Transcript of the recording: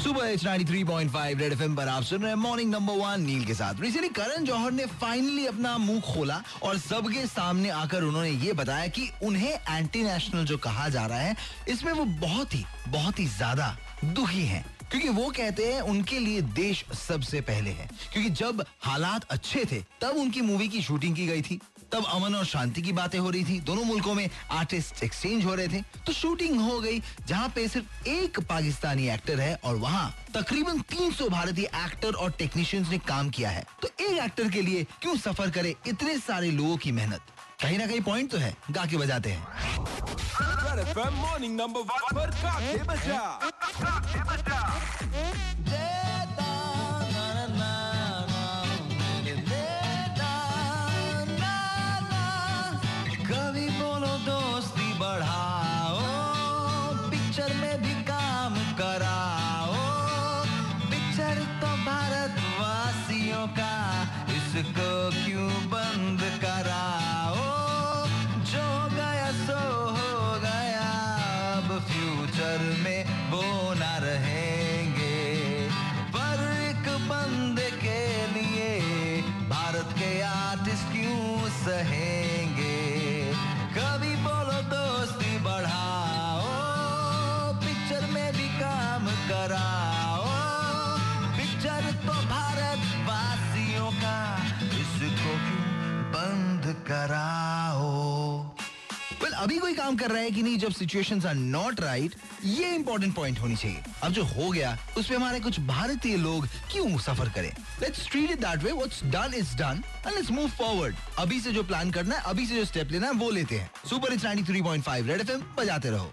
सुबह it's 93.5 red FM पर आप सुन रहे हैं मॉर्निंग नंबर वन नील के साथ। रिसेंटली करण जौहर ने फाइनली अपना मुँह खोला और सबके सामने आकर उन्होंने ये बताया कि उन्हें एंटी नेशनल जो कहा जा रहा है, इसमें वो बहुत ही बहुत ही ज़्यादा दुखी हैं। क्योंकि वो कहते हैं उनके लिए देश सबसे पहले है। क्योंकि जब हालात अच्छे थे, तब उनकी मूवी की शूटिंग की गई थी। तब अमन और शांति की बातें हो रही थी। दोनों मुल्कों में आर्टिस्ट एक्सचेंज हो रहे थे। तो शूटिंग हो गई जहाँ पे सिर्फ़ एक पाकिस्तानी एक्टर है और वहाँ तकरीबन 300 भारतीय एक्टर और टेक्नीशियंस ने काम किया है। तो एक एक्टर के लिए क्यों सफ़र करे इतने सारे लोगों की मेहनत? कहीं ना कहीं पॉइंट तो है। गा के बजाते हैं। मॉर्निंग नंबर वन पर बजा। काके बजा। कराओ। पिक्चर तो भारतवासियों का, इसको क्यों बंद कराओ? जो गया सो हो गया, अब फ्यूचर में वो ना रहेंगे। पर एक बंदे के लिए भारत के आर्टिस्ट क्यों सहेंगे का इसको क्यों बंद कराओ? Well, अभी कोई काम कर रहा है कि नहीं जब सिचुएशंस आर नॉट राइट ये इंपॉर्टेंट पॉइंट होनी चाहिए। अब जो हो गया उसपे हमारे कुछ भारतीय लोग क्यों सफ़र करें? Let's treat it that way what's done is done and let's move forward अभी से जो प्लान करना है अभी से जो स्टेप लेना है वो लेते हैं। सुपर इट्स 93.5 रेड एफएम बजाते रहो।